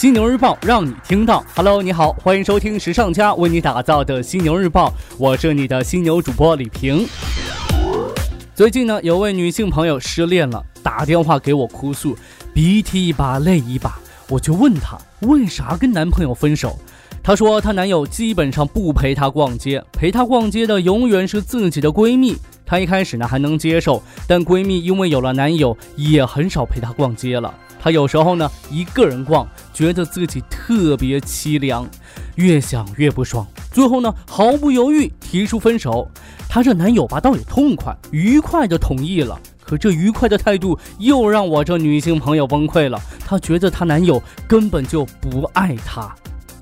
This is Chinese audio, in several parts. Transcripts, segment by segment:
犀牛日报让你听到。Hello，你好，欢迎收听时尚家为你打造的犀牛日报，我是你的犀牛主播李平。最近呢，有位女性朋友失恋了，打电话给我哭诉，鼻涕一把泪一把，我就问她为啥跟男朋友分手。她说她男友基本上不陪她逛街，陪她逛街的永远是自己的闺蜜。她一开始呢还能接受，但闺蜜因为有了男友，也很少陪她逛街了。她有时候呢一个人逛，觉得自己特别凄凉，越想越不爽，最后呢毫不犹豫提出分手。她这男友吧倒也痛快，愉快的同意了。可这愉快的态度又让我这女性朋友崩溃了，她觉得她男友根本就不爱她。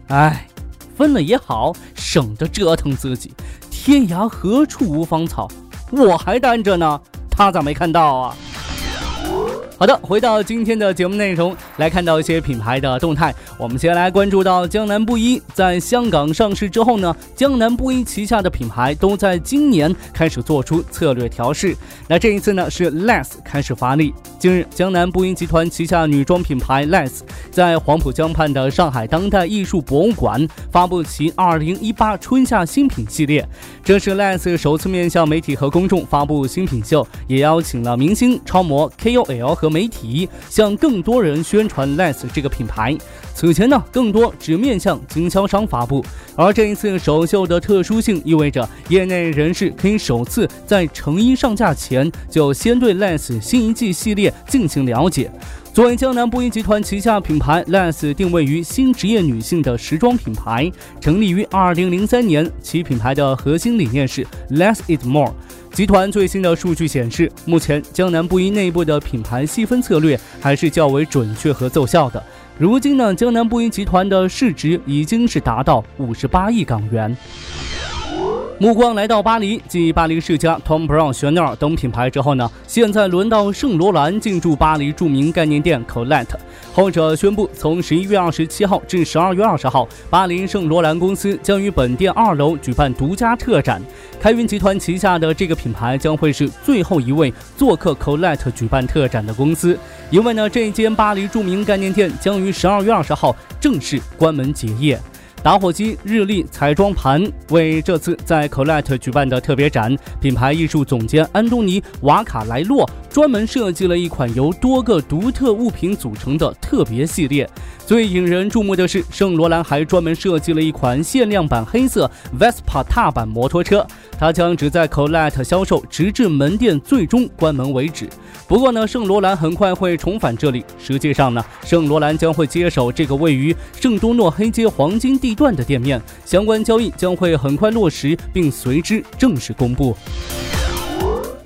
哎，分了也好，省得折腾自己。天涯何处无芳草。我还单着呢，他咋没看到啊？好的，回到今天的节目内容，来看到一些品牌的动态。我们先来关注到江南布衣在香港上市之后呢，江南布衣旗下的品牌都在今年开始做出策略调试。那这一次呢，是 Less 开始发力。近日，江南布衣集团旗下女装品牌 Less 在黄浦江畔的上海当代艺术博物馆发布其2018春夏新品系列。这是 Less 首次面向媒体和公众发布新品秀，也邀请了明星、超模、KOL 和。媒体向更多人宣传 Less 这个品牌。此前呢，更多只面向经销商发布，而这一次首秀的特殊性意味着业内人士可以首次在成衣上架前就先对 Less 新一季系列进行了解。作为江南布衣集团旗下品牌，Less 定位于新职业女性的时装品牌，成立于2003年，其品牌的核心理念是 Less is more。集团最新的数据显示，目前江南布衣内部的品牌细分策略还是较为准确和奏效的。如今呢，江南布衣集团的市值已经是达到五十八亿港元。目光来到巴黎，继巴黎世家、Tom Brown、香奈儿等品牌之后呢，现在轮到圣罗兰进驻巴黎著名概念店 Colette。后者宣布，从十一月二十七号至十二月二十号，巴黎圣罗兰公司将于本店二楼举办独家特展。开云集团旗下的这个品牌将会是最后一位做客 Colette 举办特展的公司，因为呢，这间巴黎著名概念店将于十二月二十号正式关门结业。打火机、日历、彩妆盘为这次在 Colette 举办的特别展，品牌艺术总监安东尼·瓦卡莱洛专门设计了一款由多个独特物品组成的特别系列。最引人注目的是，圣罗兰还专门设计了一款限量版黑色 Vespa 踏板摩托车，它将只在 Colette 销售，直至门店最终关门为止。不过呢，圣罗兰很快会重返这里。实际上呢，圣罗兰将会接手这个位于圣多诺黑街黄金地段的店面，相关交易将会很快落实，并随之正式公布。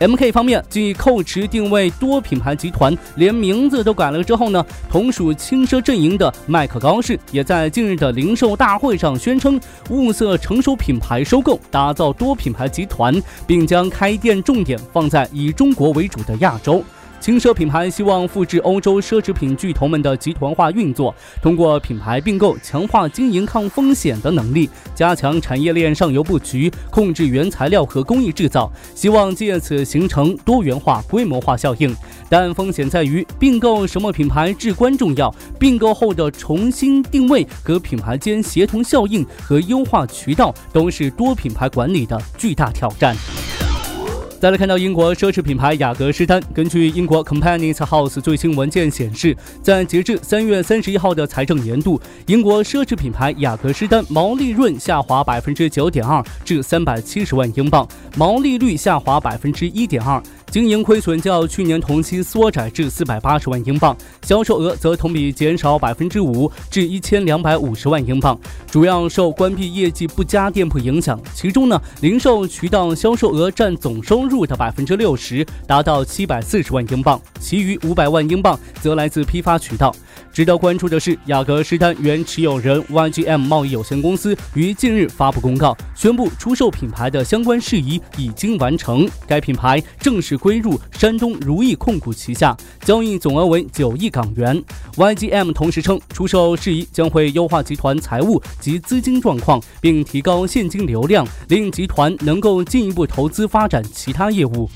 M K 方面，继蔻驰定位多品牌集团，连名字都改了之后呢，同属轻奢阵营的麦克高士也在近日的零售大会上宣称，物色成熟品牌收购，打造多品牌集团，并将开店重点放在以中国为主的亚洲。轻奢品牌希望复制欧洲奢侈品巨头们的集团化运作，通过品牌并购强化经营抗风险的能力，加强产业链上游布局，控制原材料和工艺制造，希望借此形成多元化、规模化效应。但风险在于，并购什么品牌至关重要，并购后的重新定位和品牌间协同效应和优化渠道，都是多品牌管理的巨大挑战。再来看到英国奢侈品牌雅阁诗丹，根据英国 Companies House 最新文件显示，在截至三月三十一号的财政年度，英国奢侈品牌雅阁诗丹毛利润下滑百分之九点二，至三百七十万英镑，毛利率下滑百分之一点二。经营亏损较去年同期缩窄至四百八十万英镑，销售额则同比减少百分之五至一千两百五十万英镑，主要受关闭业绩不佳店铺影响。其中呢，零售渠道销售额占总收入的百分之六十，达到七百四十万英镑，其余五百万英镑则来自批发渠道。值得关注的是，雅阁诗丹原持有人 YGM 贸易有限公司于近日发布公告，宣布出售品牌的相关事宜已经完成，该品牌正式归入山东如意控股旗下，交易总额为九亿港元。YGM 同时称，出售事宜将会优化集团财务及资金状况，并提高现金流量，令集团能够进一步投资发展其他业务。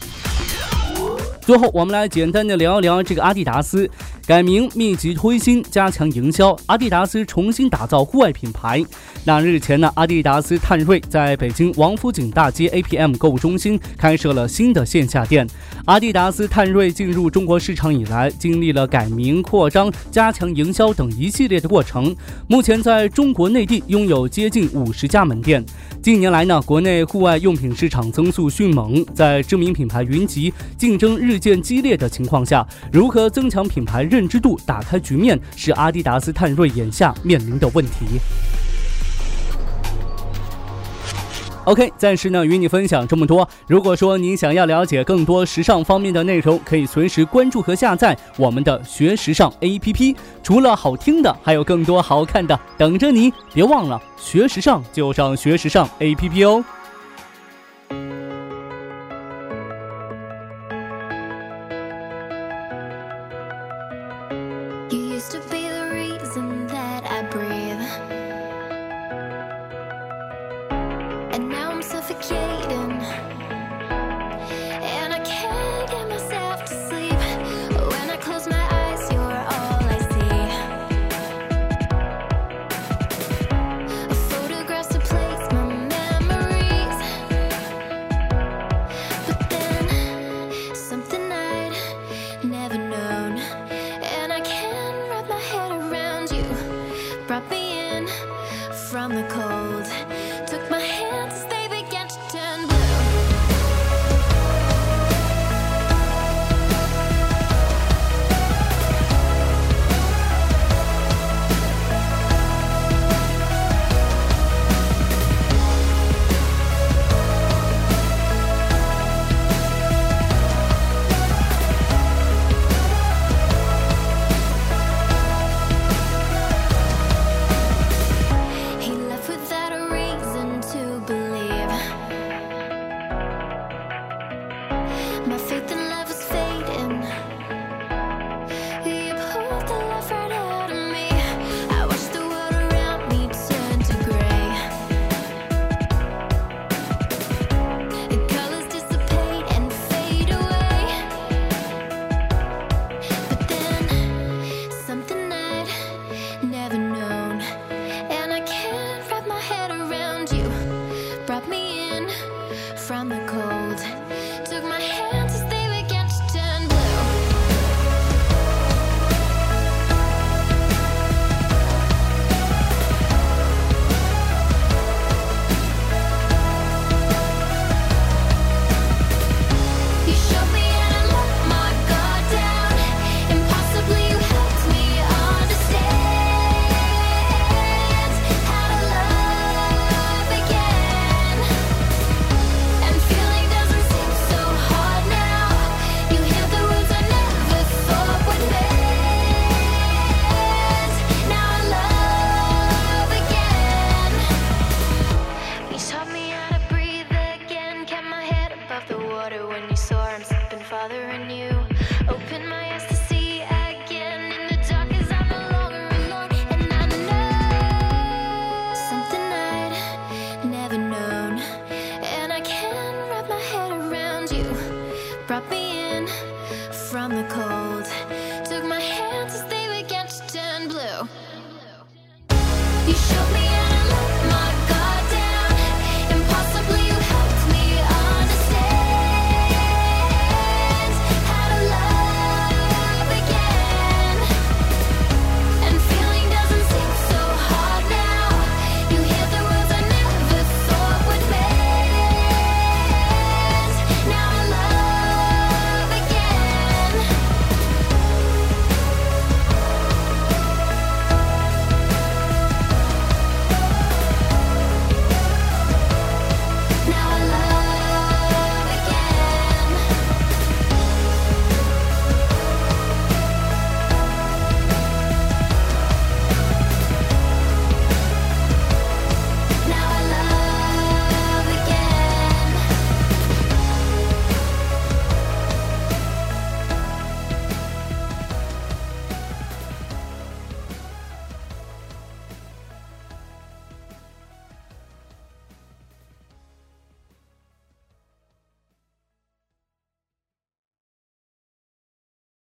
最后，我们来简单的聊一聊这个阿迪达斯。改名密集推新，加强营销。阿迪达斯重新打造户外品牌。那日前呢，阿迪达斯探锐在北京王府井大街 APM 购物中心开设了新的线下店。阿迪达斯探锐进入中国市场以来，经历了改名、扩张、加强营销等一系列的过程。目前在中国内地拥有接近五十家门店。近年来呢，国内户外用品市场增速迅猛，在知名品牌云集、竞争日渐激烈的情况下，如何增强品牌认认知度、打开局面，是阿迪达斯探锐眼下面临的问题。OK，暂时呢与你分享这么多。如果说您想要了解更多时尚方面的内容，可以随时关注和下载我们的学时尚 APP。除了好听的，还有更多好看的等着你。别忘了学时尚就上学时尚 APP 哦。to be from the cold. Took my hands. My faith